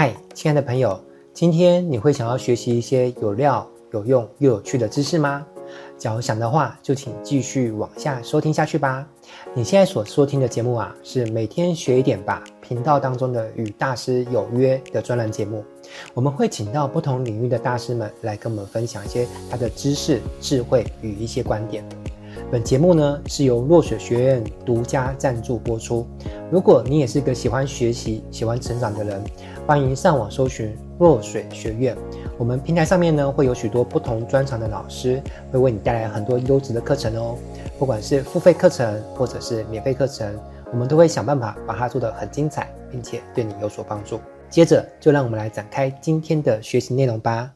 嗨，亲爱的朋友，今天你会想要学习一些有料、有用又有趣的知识吗？假如想的话，就请继续往下收听下去吧。你现在所收听的节目啊，是每天学一点吧频道当中的与大师有约的专栏节目。我们会请到不同领域的大师们来跟我们分享一些他的知识、智慧与一些观点。本节目呢是由落水学院独家赞助播出。如果你也是个喜欢学习、喜欢成长的人，欢迎上网搜寻若水学院。我们平台上面呢会有许多不同专长的老师，会为你带来很多优质的课程哦。不管是付费课程或者是免费课程，我们都会想办法把它做得很精彩，并且对你有所帮助。接着就让我们来展开今天的学习内容吧。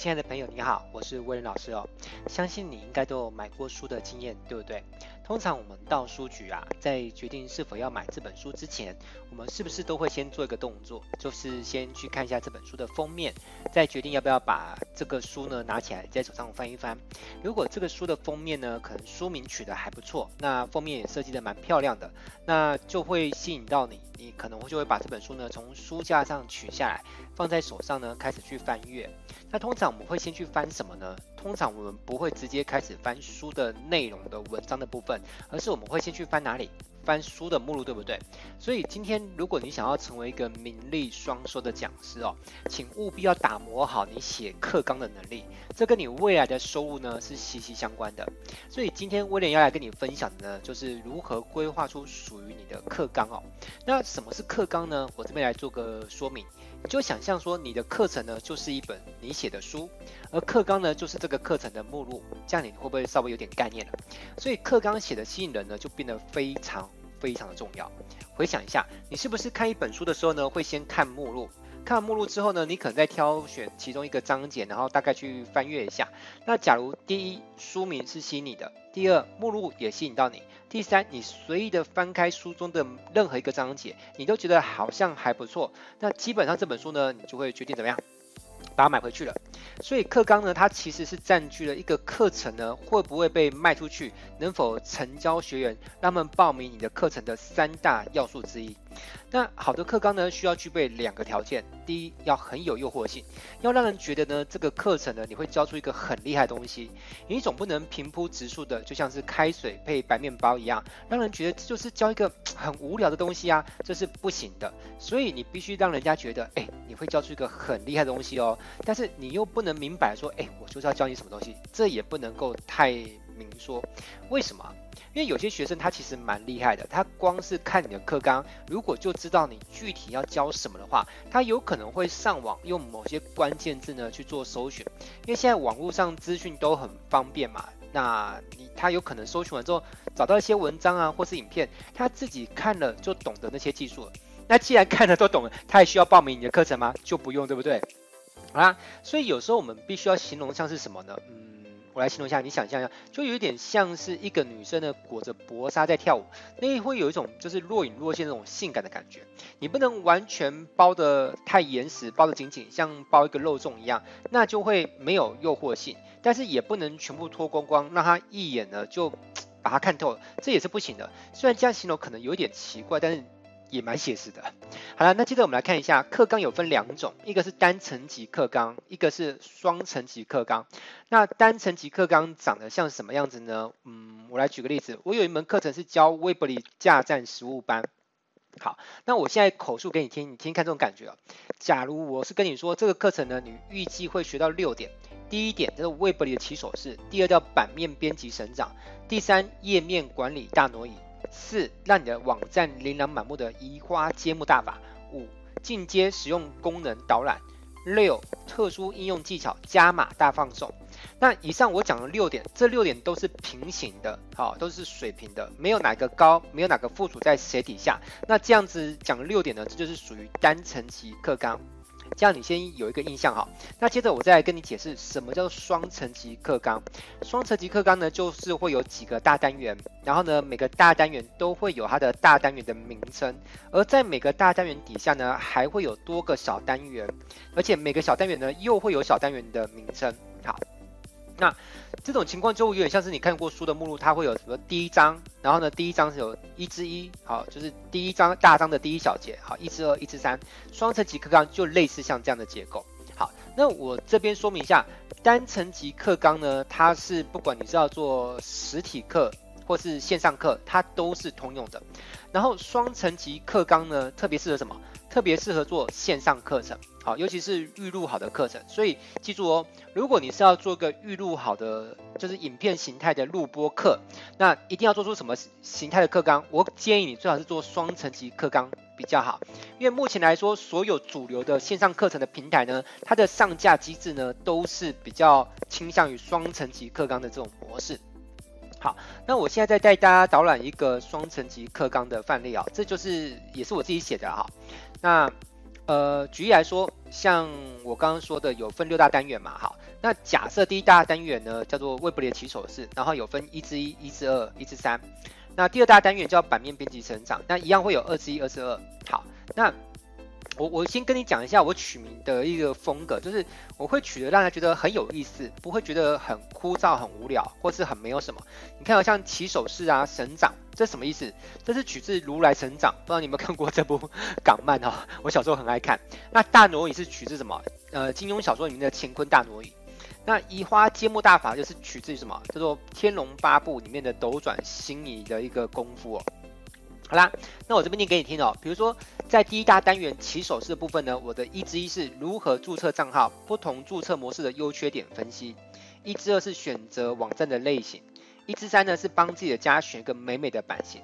亲爱的朋友，你好，我是威廉老师哦。相信你应该都有买过书的经验，对不对？通常我们到书局啊，在决定是否要买这本书之前，我们是不是都会先做一个动作，就是先去看一下这本书的封面，再决定要不要把这个书呢拿起来在手上翻一翻。如果这个书的封面呢，可能书名取得还不错，那封面也设计得蛮漂亮的，那就会吸引到你，你可能就会把这本书呢从书架上取下来，放在手上呢开始去翻阅。那通常我们会先去翻什么呢？通常我们不会直接开始翻书的内容的文章的部分，而是我们会先去翻哪里？翻书的目录，对不对？所以今天如果你想要成为一个名利双收的讲师哦，请务必要打磨好你写课纲的能力，这跟你未来的收入呢是息息相关的。所以今天威廉要来跟你分享的呢，就是如何规划出属于你的课纲哦。那什么是课纲呢？我这边来做个说明。你就想象说，你的课程呢就是一本你写的书，而课纲呢就是这个课程的目录，这样你会不会稍微有点概念了？所以课纲写的吸引人呢，就变得非常非常的重要。回想一下，你是不是看一本书的时候呢，会先看目录？看完目录之后呢，你可能再挑选其中一个章节，然后大概去翻阅一下。那假如第一书名是吸引你的，第二目录也吸引到你，第三你随意的翻开书中的任何一个章节，你都觉得好像还不错，那基本上这本书呢，你就会决定怎么样？把它买回去了，所以课纲呢，它其实是占据了一个课程呢会不会被卖出去，能否成交学员，让他们报名你的课程的三大要素之一。那好的课纲呢，需要具备两个条件：第一，要很有诱惑性，要让人觉得呢这个课程呢你会教出一个很厉害的东西。你总不能平铺直述的，就像是开水配白面包一样，让人觉得这就是教一个很无聊的东西啊，这是不行的。所以你必须让人家觉得，哎，你会教出一个很厉害的东西哦。但是你又不能明摆说，哎，我就是要教你什么东西，这也不能够太明说。为什么？因为有些学生他其实蛮厉害的，他光是看你的课纲，如果就知道你具体要教什么的话，他有可能会上网用某些关键字呢去做搜寻，因为现在网络上资讯都很方便嘛，那你他有可能搜寻完之后找到一些文章啊或是影片，他自己看了就懂得那些技术了。那既然看了都懂了，他还需要报名你的课程吗？就不用，对不对？好啦，所以有时候我们必须要形容像是什么呢？嗯。我来形容一下，你想象一下，就有点像是一个女生呢裹着薄纱在跳舞，那会有一种就是若隐若现那种性感的感觉。你不能完全包得太严实，包得紧紧，像包一个肉粽一样，那就会没有诱惑性。但是也不能全部脱光光，让他一眼呢就 把它看透了，这也是不行的。虽然这样形容可能有点奇怪，但是。也蛮写实的。好了，那接着我们来看一下课纲有分两种，一个是单层级课纲，一个是双层级课纲。那单层级课纲长得像什么样子呢？嗯，我来举个例子，我有一门课程是教威伯里架站实务班。好，那我现在口述给你听，你听看这种感觉啊。假如我是跟你说这个课程呢，你预计会学到六点。第一点就是威伯里的起手式，第二叫版面编辑神掌，第三页面管理大挪移。四，让你的网站琳琅满目的移花接木大法。五，进阶使用功能导览。六，特殊应用技巧加码大放送。那以上我讲的六点，这六点都是平行的，好，都是水平的，没有哪个高，没有哪个附属在谁底下。那这样子讲六点呢，这就是属于单层级课纲。这样你先有一个印象哈，那接着我再来跟你解释什么叫双层级课纲。双层级课纲呢，就是会有几个大单元，然后呢，每个大单元都会有它的大单元的名称，而在每个大单元底下呢，还会有多个小单元，而且每个小单元呢，又会有小单元的名称。好，那这种情况就有点像是你看过书的目录，它会有什么第一章，然后呢，第一章是有一至一，好，就是第一章大章的第一小节，好，一至二，一至三，双层级课纲就类似像这样的结构。好，那我这边说明一下，单层级课纲呢，它是不管你是要做实体课或是线上课，它都是通用的。然后双层级课纲呢，特别适合什么？特别适合做线上课程，好，尤其是预录好的课程。所以记住哦，如果你是要做个预录好的，就是影片形态的录播课，那一定要做出什么形态的课纲？我建议你最好是做双层级课纲比较好，因为目前来说，所有主流的线上课程的平台呢，它的上架机制呢，都是比较倾向于双层级课纲的这种模式。好，那我现在再带大家导览一个双层级课纲的范例啊，这就是也是我自己写的哈。那呃，举例来说，像我刚刚说的，有分六大单元嘛，好，那假设第一大单元呢叫做 Web 的起手式，然后有分一至一、一至二、一至三，那第二大单元叫版面编辑成长，那一样会有二至一、二至二。好，那。我我先跟你讲一下我取名的一个风格，就是我会取得让人觉得很有意思，不会觉得很枯燥、很无聊，或是很没有什么。你看，像起手式啊、省长，这什么意思？这是取自《如来神掌》，不知道你有没有看过这部 港漫哦？我小时候很爱看。那大挪移是取自什么？呃，金庸小说里面的乾坤大挪移。那移花接木大法就是取自于什么？叫做《天龙八部》里面的斗转星移的一个功夫哦。好啦，那我这边念给你听哦。比如说，在第一大单元起手式部分呢，我的一之一是如何注册账号，不同注册模式的优缺点分析；一之二是选择网站的类型；一之三呢是帮自己的家选一个美美的版型。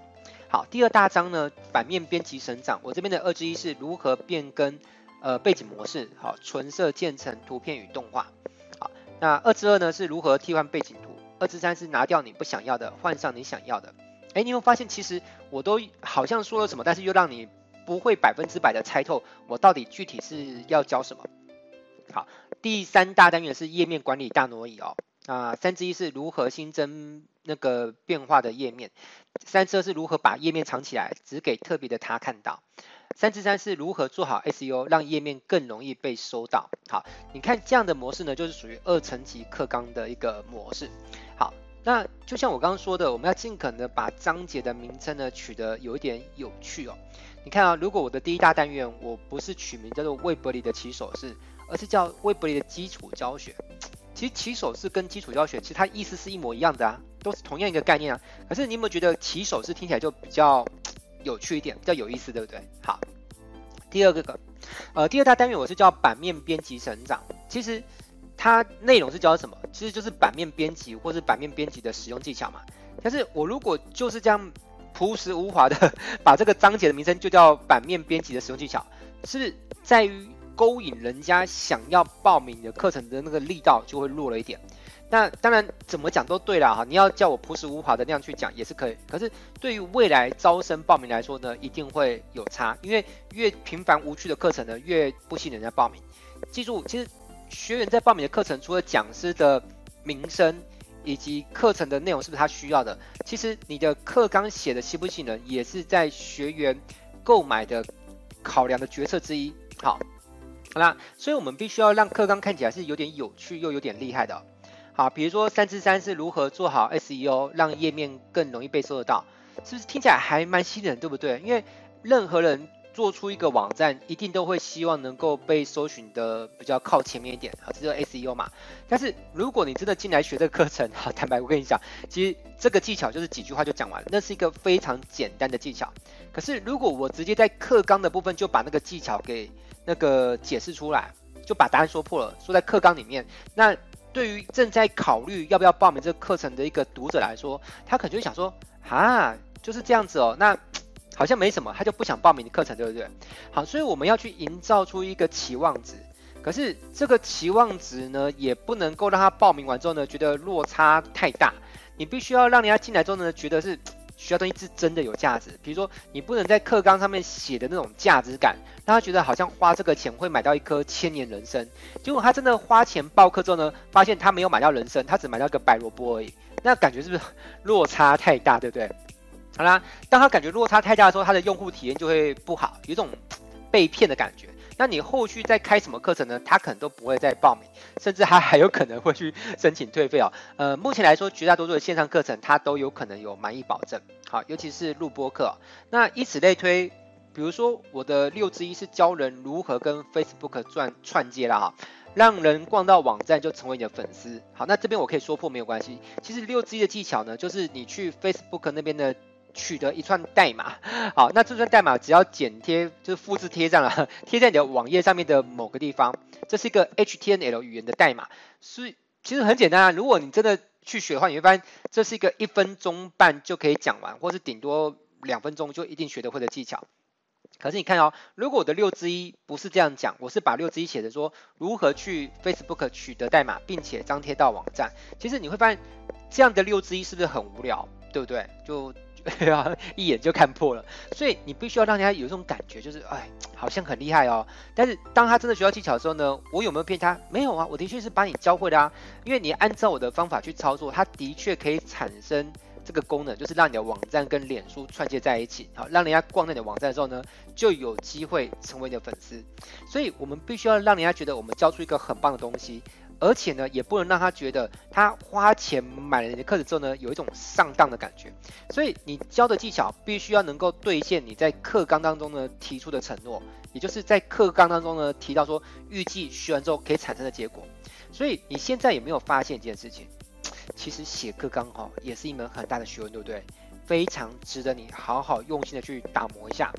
好，第二大章呢，版面编辑神掌，我这边的二之一是如何变更呃背景模式，好，纯色渐层图片与动画。好，那二之二呢是如何替换背景图，二之三是拿掉你不想要的，换上你想要的。哎，你有发现其实我都好像说了什么，但是又让你不会百分之百的猜透我到底具体是要教什么。好，第三大单元是页面管理大挪移哦，啊，三之一是如何新增那个变化的页面，三之二是如何把页面藏起来，只给特别的他看到，三之三是如何做好 SEO，让页面更容易被搜到。好，你看这样的模式呢，就是属于二层级课纲的一个模式。好。那就像我刚刚说的，我们要尽可能的把章节的名称呢取得有一点有趣哦。你看啊，如果我的第一大单元我不是取名叫做 Web 里的起手式，而是叫 Web 里的基础教学，其实起手式跟基础教学其实它意思是一模一样的啊，都是同样一个概念啊。可是你有没有觉得起手式听起来就比较有趣一点，比较有意思，对不对？好，第二个，呃，第二大单元我是叫版面编辑成长，其实。它内容是教什么？其实就是版面编辑或是版面编辑的使用技巧嘛。但是我如果就是这样朴实无华的 把这个章节的名称就叫版面编辑的使用技巧，是在于勾引人家想要报名的课程的那个力道就会弱了一点。那当然怎么讲都对了哈，你要叫我朴实无华的那样去讲也是可以。可是对于未来招生报名来说呢，一定会有差，因为越平凡无趣的课程呢，越不吸引人家报名。记住，其实。学员在报名的课程，除了讲师的名声以及课程的内容是不是他需要的，其实你的课纲写的吸不吸引人，也是在学员购买的考量的决策之一。好，好啦，所以我们必须要让课纲看起来是有点有趣又有点厉害的。好，比如说三之三是如何做好 SEO，让页面更容易被搜得到，是不是听起来还蛮吸引人，对不对？因为任何人。做出一个网站，一定都会希望能够被搜寻的比较靠前面一点，好，这就 SEO 嘛。但是如果你真的进来学这个课程，好，坦白我跟你讲，其实这个技巧就是几句话就讲完了，那是一个非常简单的技巧。可是如果我直接在课纲的部分就把那个技巧给那个解释出来，就把答案说破了，说在课纲里面，那对于正在考虑要不要报名这个课程的一个读者来说，他可能就会想说，啊，就是这样子哦，那。好像没什么，他就不想报名的课程，对不对？好，所以我们要去营造出一个期望值。可是这个期望值呢，也不能够让他报名完之后呢，觉得落差太大。你必须要让人家进来之后呢，觉得是学到东西是真的有价值。比如说，你不能在课纲上面写的那种价值感，让他觉得好像花这个钱会买到一颗千年人参。结果他真的花钱报课之后呢，发现他没有买到人参，他只买到一个白萝卜而已。那感觉是不是落差太大，对不对？好啦，当他感觉落差太大的时候，他的用户体验就会不好，有种 被骗的感觉。那你后续再开什么课程呢？他可能都不会再报名，甚至他还有可能会去申请退费哦。呃，目前来说，绝大多数的线上课程他都有可能有满意保证，好，尤其是录播课。那以此类推，比如说我的六之一是教人如何跟 Facebook 串串接啦哈。让人逛到网站就成为你的粉丝。好，那这边我可以说破没有关系。其实六之一的技巧呢，就是你去 Facebook 那边的取得一串代码。好，那这串代码只要剪贴，就是复制贴上了，贴在你的网页上面的某个地方。这是一个 HTML 语言的代码，所以其实很简单啊。如果你真的去学的话，你会发现这是一个一分钟半就可以讲完，或是顶多两分钟就一定学得会的技巧。可是你看哦，如果我的六之一不是这样讲，我是把六之一写的说如何去 Facebook 取得代码，并且张贴到网站。其实你会发现，这样的六之一是不是很无聊，对不对？就 啊一眼就看破了。所以你必须要让人家有这种感觉，就是哎，好像很厉害哦。但是当他真的学到技巧的时候呢，我有没有骗他？没有啊，我的确是把你教会的啊。因为你按照我的方法去操作，它的确可以产生。这个功能就是让你的网站跟脸书串接在一起，好，让人家逛到你的网站的时候呢，就有机会成为你的粉丝。所以，我们必须要让人家觉得我们教出一个很棒的东西，而且呢，也不能让他觉得他花钱买了你的课程之后呢，有一种上当的感觉。所以，你教的技巧必须要能够兑现你在课纲当中呢提出的承诺，也就是在课纲当中呢提到说预计学完之后可以产生的结果。所以，你现在有没有发现一件事情？其实写课纲哈也是一门很大的学问，对不对？非常值得你好好用心的去打磨一下。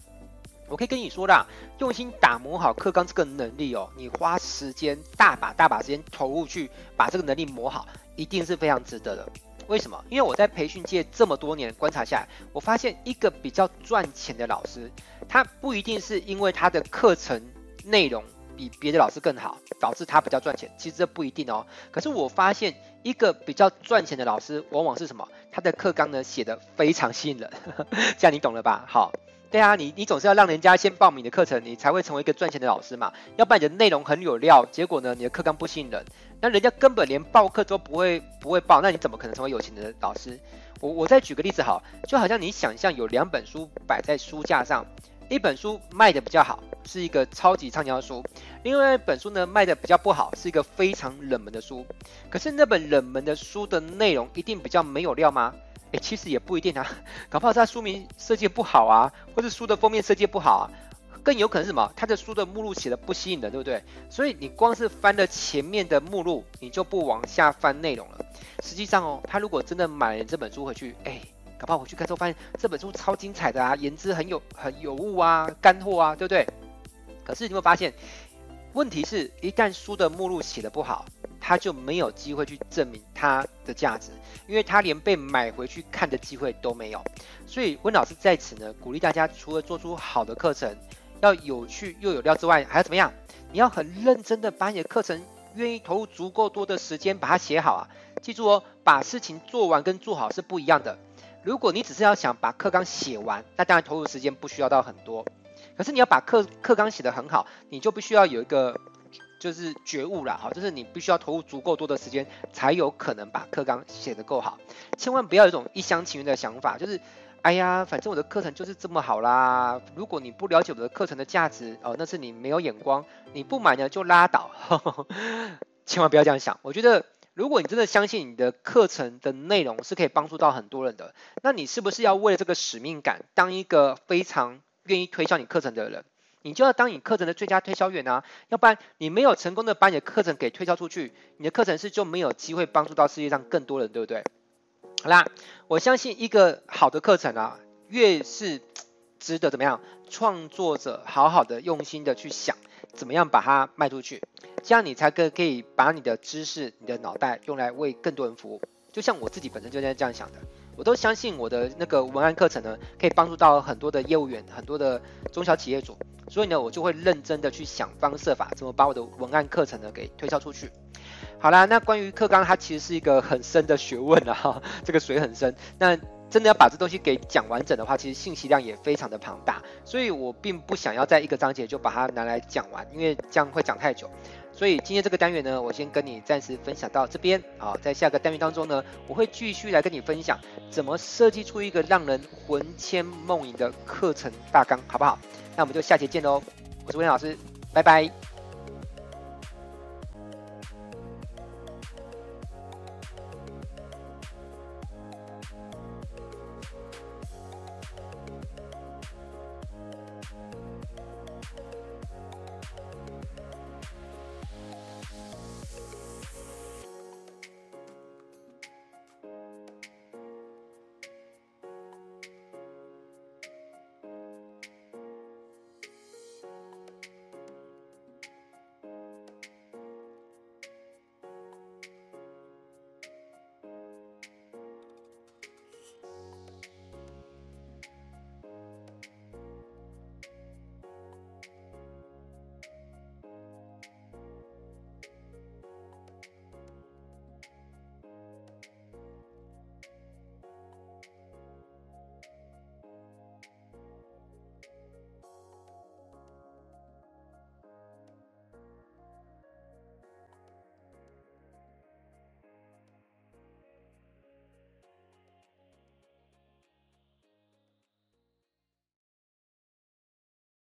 我可以跟你说啦，用心打磨好课纲这个能力哦，你花时间大把大把时间投入去把这个能力磨好，一定是非常值得的。为什么？因为我在培训界这么多年观察下来，我发现一个比较赚钱的老师，他不一定是因为他的课程内容。比别的老师更好，导致他比较赚钱，其实这不一定哦。可是我发现一个比较赚钱的老师，往往是什么？他的课纲呢写得非常吸引人，这样你懂了吧？好，对啊，你你总是要让人家先报名的课程，你才会成为一个赚钱的老师嘛。要不然你的内容很有料，结果呢你的课纲不吸引人，那人家根本连报课都不会不会报，那你怎么可能成为有钱的老师？我我再举个例子好，就好像你想象有两本书摆在书架上。一本书卖的比较好，是一个超级畅销书；另外一本书呢，卖的比较不好，是一个非常冷门的书。可是那本冷门的书的内容一定比较没有料吗？诶，其实也不一定啊，搞不好他书名设计不好啊，或者书的封面设计不好啊，更有可能是什么？他的书的目录写的不吸引人，对不对？所以你光是翻了前面的目录，你就不往下翻内容了。实际上哦，他如果真的买了这本书回去，诶。搞不好回去看之后发现这本书超精彩的啊，言之很有很有物啊，干货啊，对不对？可是你会发现，问题是一旦书的目录写得不好，他就没有机会去证明它的价值，因为他连被买回去看的机会都没有。所以温老师在此呢，鼓励大家除了做出好的课程，要有趣又有料之外，还要怎么样？你要很认真的把你的课程，愿意投入足够多的时间把它写好啊。记住哦，把事情做完跟做好是不一样的。如果你只是要想把课纲写完，那当然投入时间不需要到很多。可是你要把课课纲写得很好，你就必须要有一个就是觉悟啦，哈，就是你必须要投入足够多的时间，才有可能把课纲写得够好。千万不要有一种一厢情愿的想法，就是哎呀，反正我的课程就是这么好啦。如果你不了解我的课程的价值哦，那是你没有眼光，你不买呢就拉倒。千万不要这样想，我觉得。如果你真的相信你的课程的内容是可以帮助到很多人的，那你是不是要为了这个使命感，当一个非常愿意推销你课程的人？你就要当你课程的最佳推销员啊！要不然你没有成功的把你的课程给推销出去，你的课程是就没有机会帮助到世界上更多人，对不对？好啦，我相信一个好的课程啊，越是 值得怎么样，创作者好好的用心的去想。怎么样把它卖出去？这样你才可可以把你的知识、你的脑袋用来为更多人服务。就像我自己本身就在这样想的，我都相信我的那个文案课程呢，可以帮助到很多的业务员、很多的中小企业主。所以呢，我就会认真的去想方设法，怎么把我的文案课程呢给推销出去。好啦，那关于课纲，它其实是一个很深的学问啊，这个水很深。那真的要把这东西给讲完整的话，其实信息量也非常的庞大，所以我并不想要在一个章节就把它拿来讲完，因为这样会讲太久。所以今天这个单元呢，我先跟你暂时分享到这边啊，在下个单元当中呢，我会继续来跟你分享怎么设计出一个让人魂牵梦萦的课程大纲，好不好？那我们就下节见喽，我是威廉老师。拜拜。